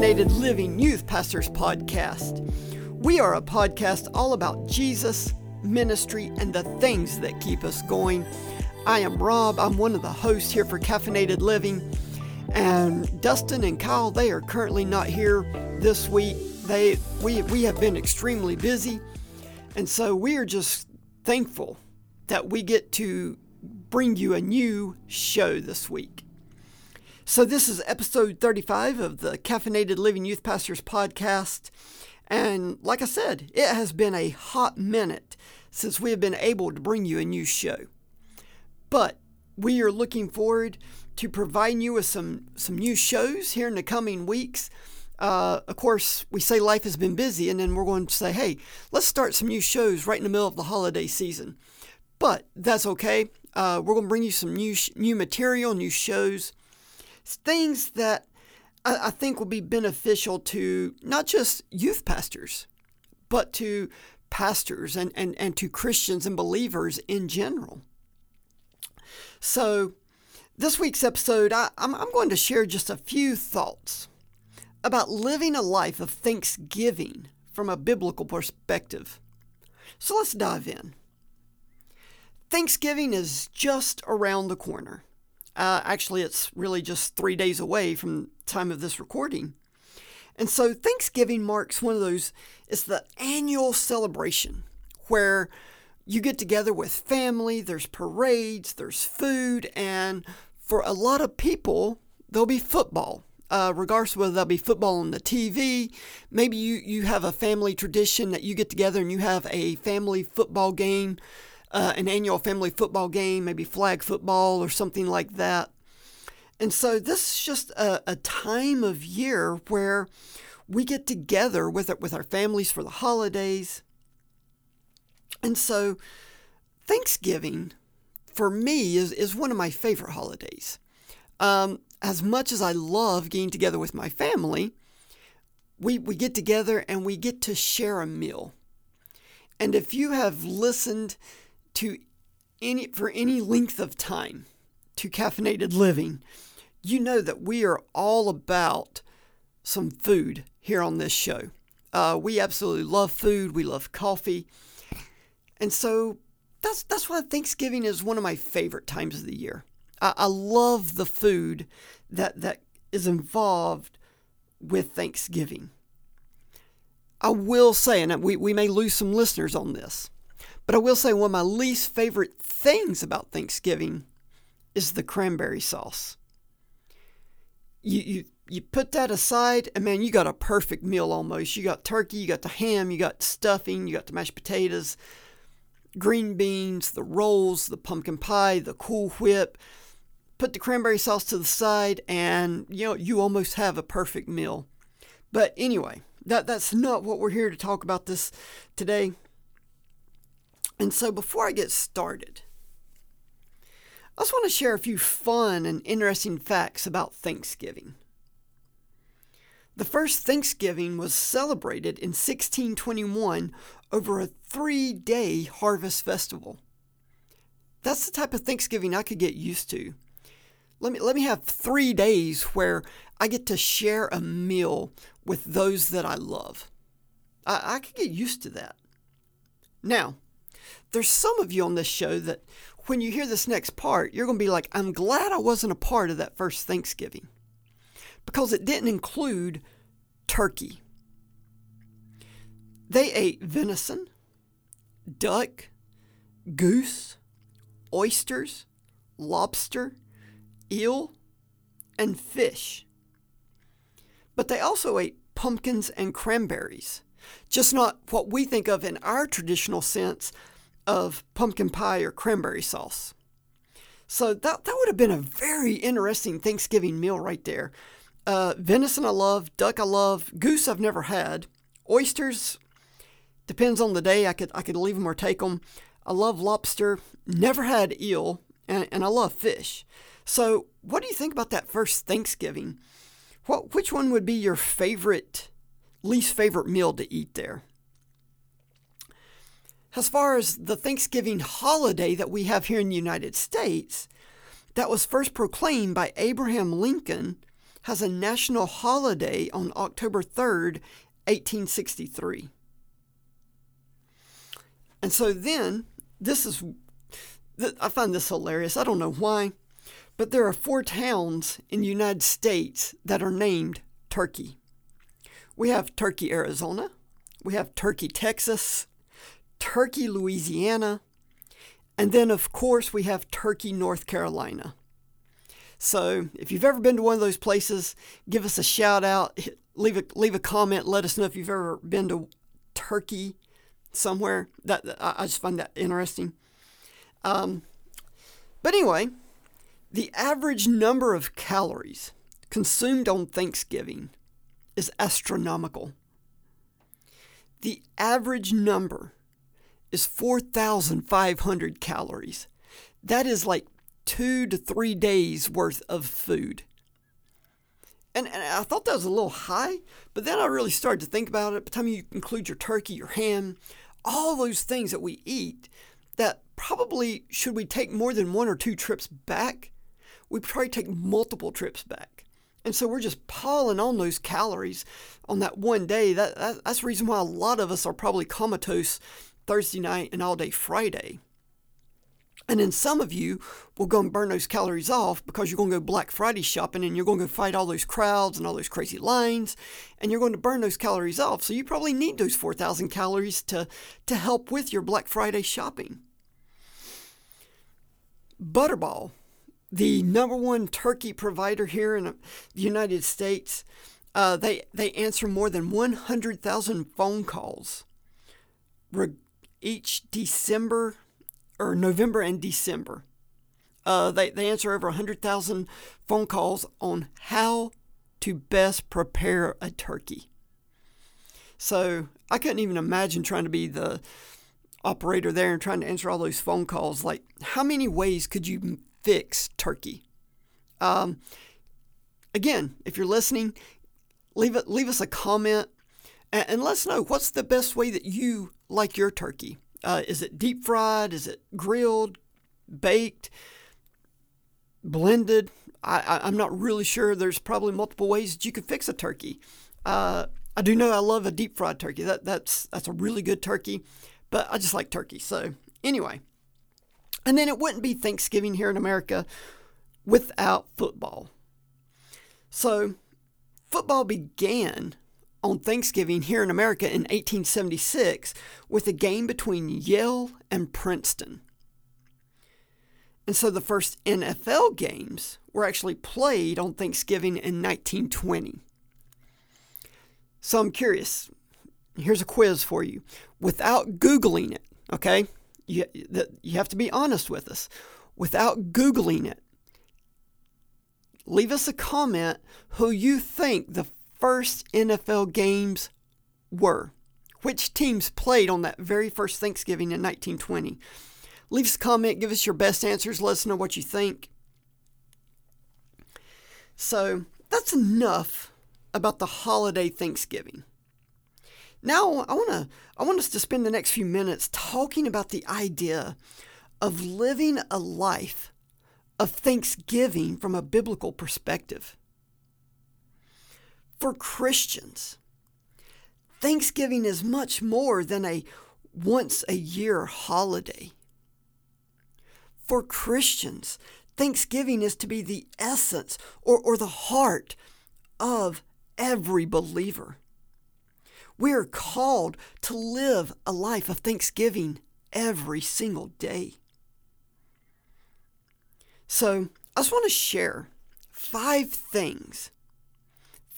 Caffeinated Living Youth Pastors Podcast. We are a podcast all about Jesus, ministry, and the things that keep us going. I am Rob. I'm one of the hosts here for Caffeinated Living. And Dustin and Kyle, they are currently not here this week. They we we have been extremely busy. And so we are just thankful that we get to bring you a new show this week. So, this is episode 35 of the Caffeinated Living Youth Pastors podcast. And like I said, it has been a hot minute since we have been able to bring you a new show. But we are looking forward to providing you with some, some new shows here in the coming weeks. Uh, of course, we say life has been busy, and then we're going to say, hey, let's start some new shows right in the middle of the holiday season. But that's okay. Uh, we're going to bring you some new, sh- new material, new shows things that I, I think will be beneficial to not just youth pastors, but to pastors and, and, and to Christians and believers in general. So, this week's episode, I, I'm, I'm going to share just a few thoughts about living a life of thanksgiving from a biblical perspective. So, let's dive in. Thanksgiving is just around the corner. Uh, actually, it's really just three days away from time of this recording. And so Thanksgiving marks one of those, it's the annual celebration where you get together with family, there's parades, there's food, and for a lot of people, there'll be football. Uh, regardless whether there'll be football on the TV, maybe you, you have a family tradition that you get together and you have a family football game uh, an annual family football game, maybe flag football or something like that. And so this is just a, a time of year where we get together with with our families for the holidays. And so Thanksgiving for me is, is one of my favorite holidays. Um, as much as I love getting together with my family, we, we get together and we get to share a meal. And if you have listened to any for any length of time to caffeinated living, you know that we are all about some food here on this show. Uh, we absolutely love food. We love coffee, and so that's that's why Thanksgiving is one of my favorite times of the year. I, I love the food that that is involved with Thanksgiving. I will say, and we, we may lose some listeners on this, but I will say one of my least favorite things about Thanksgiving is the cranberry sauce. You, you, you put that aside, and man, you got a perfect meal almost. You got turkey, you got the ham, you got stuffing, you got the mashed potatoes, green beans, the rolls, the pumpkin pie, the Cool Whip. Put the cranberry sauce to the side, and you know you almost have a perfect meal. But anyway, that that's not what we're here to talk about this today. And so before I get started, I just want to share a few fun and interesting facts about Thanksgiving. The first Thanksgiving was celebrated in 1621 over a three day harvest festival. That's the type of Thanksgiving I could get used to. Let me, let me have three days where I get to share a meal with those that I love. I, I could get used to that. Now, there's some of you on this show that when you hear this next part, you're going to be like, I'm glad I wasn't a part of that first Thanksgiving because it didn't include turkey. They ate venison, duck, goose, oysters, lobster, eel, and fish. But they also ate pumpkins and cranberries, just not what we think of in our traditional sense of pumpkin pie or cranberry sauce. So that, that would have been a very interesting Thanksgiving meal right there. Uh, venison I love, duck I love, goose I've never had, oysters depends on the day. I could I could leave them or take them. I love lobster, never had eel, and, and I love fish. So what do you think about that first Thanksgiving? What which one would be your favorite, least favorite meal to eat there? As far as the Thanksgiving holiday that we have here in the United States, that was first proclaimed by Abraham Lincoln has a national holiday on October 3rd, 1863. And so then, this is, I find this hilarious. I don't know why, but there are four towns in the United States that are named Turkey. We have Turkey, Arizona. We have Turkey, Texas. Turkey, Louisiana. And then, of course, we have Turkey, North Carolina. So if you've ever been to one of those places, give us a shout out, leave a leave a comment, let us know if you've ever been to Turkey somewhere. That I just find that interesting. Um, but anyway, the average number of calories consumed on Thanksgiving is astronomical. The average number is 4,500 calories. That is like two to three days worth of food. And, and I thought that was a little high, but then I really started to think about it. By the time you include your turkey, your ham, all those things that we eat, that probably should we take more than one or two trips back, we probably take multiple trips back. And so we're just piling on those calories on that one day. That, that, that's the reason why a lot of us are probably comatose Thursday night and all day Friday. And then some of you will go and burn those calories off because you're going to go Black Friday shopping and you're going to go fight all those crowds and all those crazy lines and you're going to burn those calories off. So you probably need those 4,000 calories to, to help with your Black Friday shopping. Butterball, the number one turkey provider here in the United States, uh, they, they answer more than 100,000 phone calls each December or November and December. Uh, they, they answer over 100,000 phone calls on how to best prepare a turkey. So I couldn't even imagine trying to be the operator there and trying to answer all those phone calls. Like, how many ways could you fix turkey? Um, again, if you're listening, leave it, leave us a comment and, and let us know what's the best way that you like your turkey. Uh, is it deep fried? Is it grilled, baked, blended? I, am not really sure. There's probably multiple ways that you could fix a turkey. Uh, I do know I love a deep fried turkey. That that's that's a really good turkey, but I just like turkey. So anyway, and then it wouldn't be Thanksgiving here in America without football. So football began on Thanksgiving here in America in 1876 with a game between Yale and Princeton. And so the first NFL games were actually played on Thanksgiving in 1920. So I'm curious. Here's a quiz for you. Without Googling it, okay? You, you have to be honest with us. Without Googling it, leave us a comment who you think the first NFL games were. Which teams played on that very first Thanksgiving in 1920? Leave us a comment, give us your best answers, let us know what you think. So that's enough about the holiday Thanksgiving. Now I want to I want us to spend the next few minutes talking about the idea of living a life of thanksgiving from a biblical perspective for Christians. Thanksgiving is much more than a once a year holiday. For Christians, Thanksgiving is to be the essence or, or the heart of every believer. We are called to live a life of thanksgiving every single day. So, I just want to share five things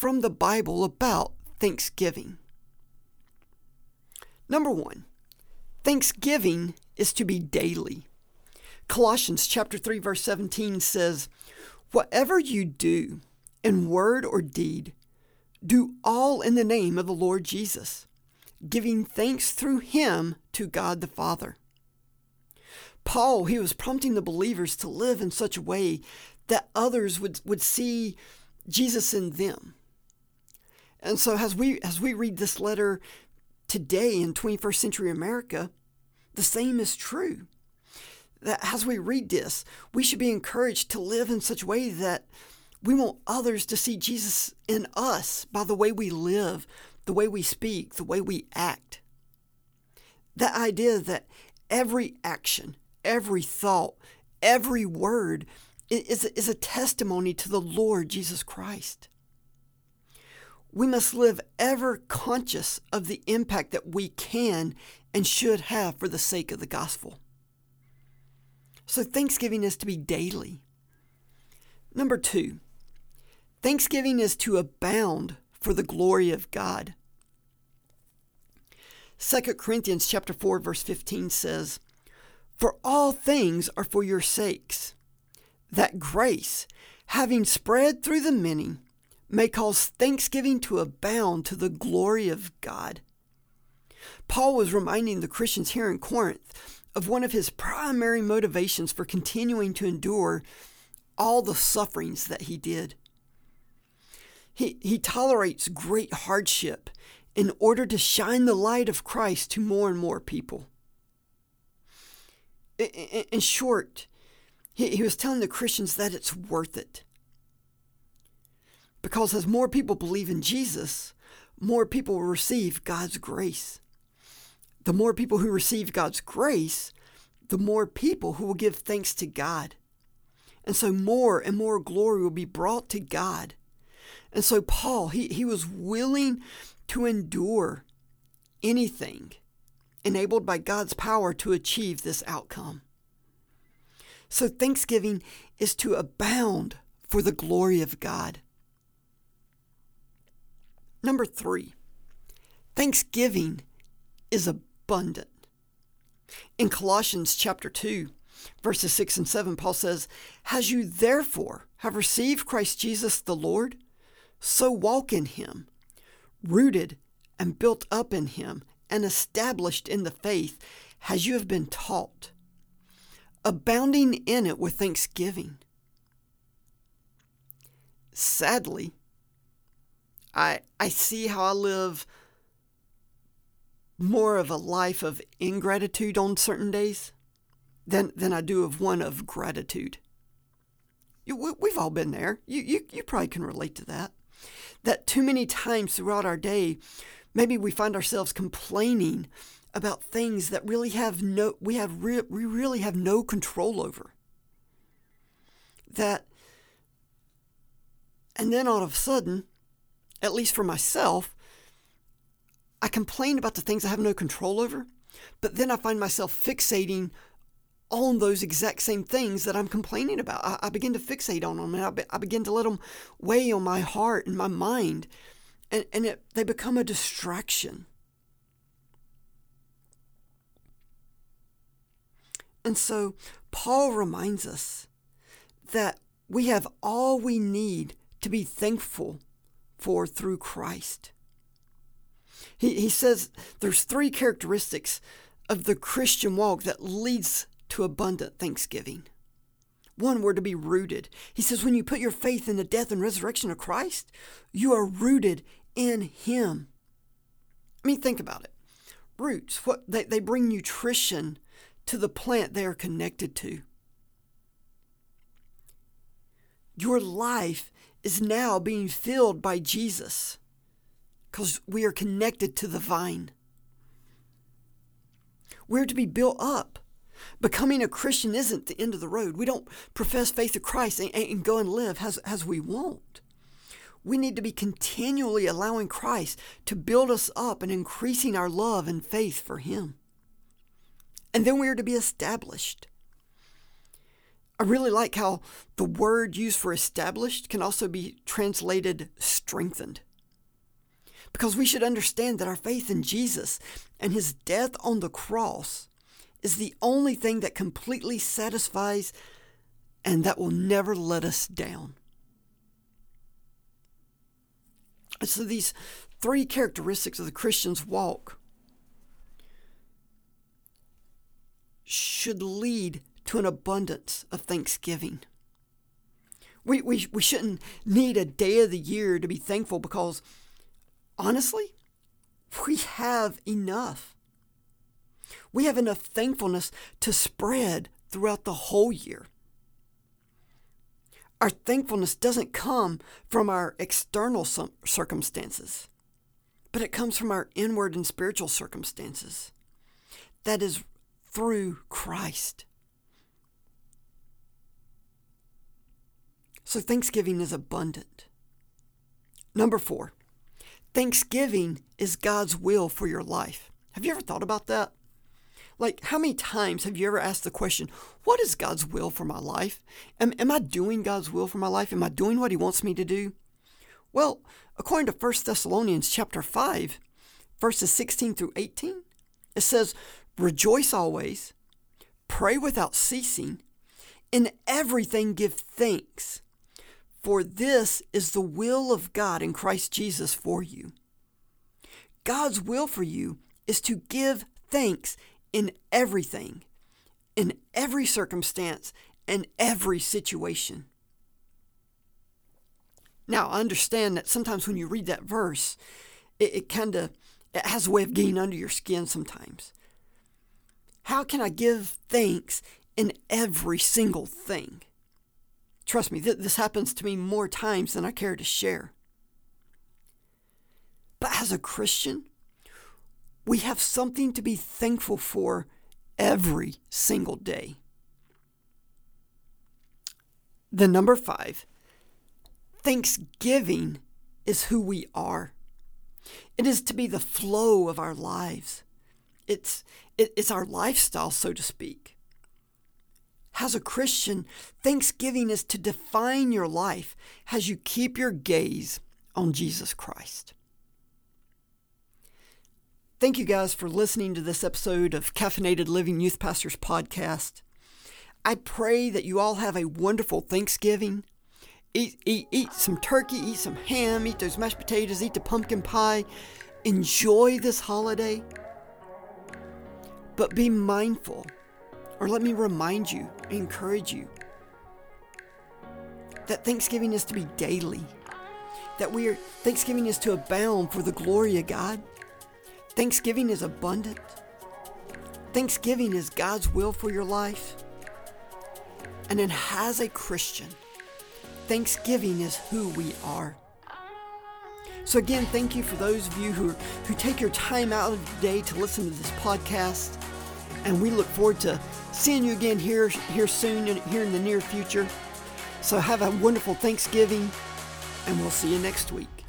from the Bible about Thanksgiving. Number one, Thanksgiving is to be daily. Colossians chapter 3 verse 17 says, "Whatever you do in word or deed, do all in the name of the Lord Jesus, giving thanks through him to God the Father." Paul, he was prompting the believers to live in such a way that others would, would see Jesus in them. And so as we as we read this letter today in 21st century America, the same is true. That as we read this, we should be encouraged to live in such a way that We want others to see Jesus in us by the way we live, the way we speak, the way we act. That idea that every action, every thought, every word is, is a testimony to the Lord Jesus Christ. We must live ever conscious of the impact that we can and should have for the sake of the gospel. So, Thanksgiving is to be daily. Number two, Thanksgiving is to abound for the glory of God. 2 Corinthians chapter 4 verse 15 says, "For all things are for your sakes, that grace, having spread through the many, may cause thanksgiving to abound to the glory of God." Paul was reminding the Christians here in Corinth of one of his primary motivations for continuing to endure all the sufferings that he did. He, he tolerates great hardship in order to shine the light of Christ to more and more people. In, in short, he, he was telling the Christians that it's worth it. Because as more people believe in Jesus, more people will receive God's grace. The more people who receive God's grace, the more people who will give thanks to God. And so more and more glory will be brought to God. And so Paul, he, he was willing to endure anything enabled by God's power to achieve this outcome. So thanksgiving is to abound for the glory of God. Number three, thanksgiving is abundant. In Colossians chapter 2, verses 6 and 7, Paul says, As you therefore have received Christ Jesus the Lord, so walk in him, rooted and built up in him, and established in the faith as you have been taught, abounding in it with thanksgiving. Sadly, I, I see how I live more of a life of ingratitude on certain days than, than I do of one of gratitude. We've all been there. You, you, you probably can relate to that. That too many times throughout our day, maybe we find ourselves complaining about things that really have no we have re, we really have no control over. That and then all of a sudden, at least for myself, I complain about the things I have no control over, but then I find myself fixating on those exact same things that I'm complaining about. I, I begin to fixate on them and I, be, I, begin to let them weigh on my heart and my mind, and, and it, they become a distraction. And so Paul reminds us that we have all we need to be thankful for through Christ. He, he says there's three characteristics of the Christian walk that leads to abundant thanksgiving. One, we're to be rooted. He says, when you put your faith in the death and resurrection of Christ, you are rooted in Him. I mean, think about it. Roots, what they, they bring nutrition to the plant they are connected to. Your life is now being filled by Jesus because we are connected to the vine. We're to be built up. Becoming a Christian isn't the end of the road. We don't profess faith of Christ and, and go and live as, as we want. We need to be continually allowing Christ to build us up and increasing our love and faith for Him. And then we are to be established. I really like how the word used for established can also be translated strengthened. Because we should understand that our faith in Jesus and his death on the cross is the only thing that completely satisfies and that will never let us down. So, these three characteristics of the Christian's walk should lead to an abundance of thanksgiving. We, we, we shouldn't need a day of the year to be thankful because, honestly, we have enough. We have enough thankfulness to spread throughout the whole year. Our thankfulness doesn't come from our external circumstances, but it comes from our inward and spiritual circumstances. That is through Christ. So thanksgiving is abundant. Number four, thanksgiving is God's will for your life. Have you ever thought about that? Like, how many times have you ever asked the question, What is God's will for my life? Am, am I doing God's will for my life? Am I doing what He wants me to do? Well, according to 1 Thessalonians chapter 5, verses 16 through 18, it says, Rejoice always, pray without ceasing, in everything give thanks, for this is the will of God in Christ Jesus for you. God's will for you is to give thanks in everything, in every circumstance, and every situation. Now, I understand that sometimes when you read that verse, it, it kind of it has a way of getting under your skin sometimes. How can I give thanks in every single thing? Trust me, th- this happens to me more times than I care to share. But as a Christian, we have something to be thankful for every single day. The number five, Thanksgiving is who we are. It is to be the flow of our lives. It's, it, it's our lifestyle, so to speak. As a Christian, Thanksgiving is to define your life as you keep your gaze on Jesus Christ. Thank you guys for listening to this episode of Caffeinated Living Youth Pastors Podcast. I pray that you all have a wonderful Thanksgiving. Eat, eat, eat some turkey, eat some ham, eat those mashed potatoes, eat the pumpkin pie. Enjoy this holiday. But be mindful, or let me remind you, encourage you, that Thanksgiving is to be daily. That we are Thanksgiving is to abound for the glory of God. Thanksgiving is abundant. Thanksgiving is God's will for your life. And then, as a Christian, Thanksgiving is who we are. So, again, thank you for those of you who, who take your time out of the day to listen to this podcast. And we look forward to seeing you again here, here soon and here in the near future. So, have a wonderful Thanksgiving, and we'll see you next week.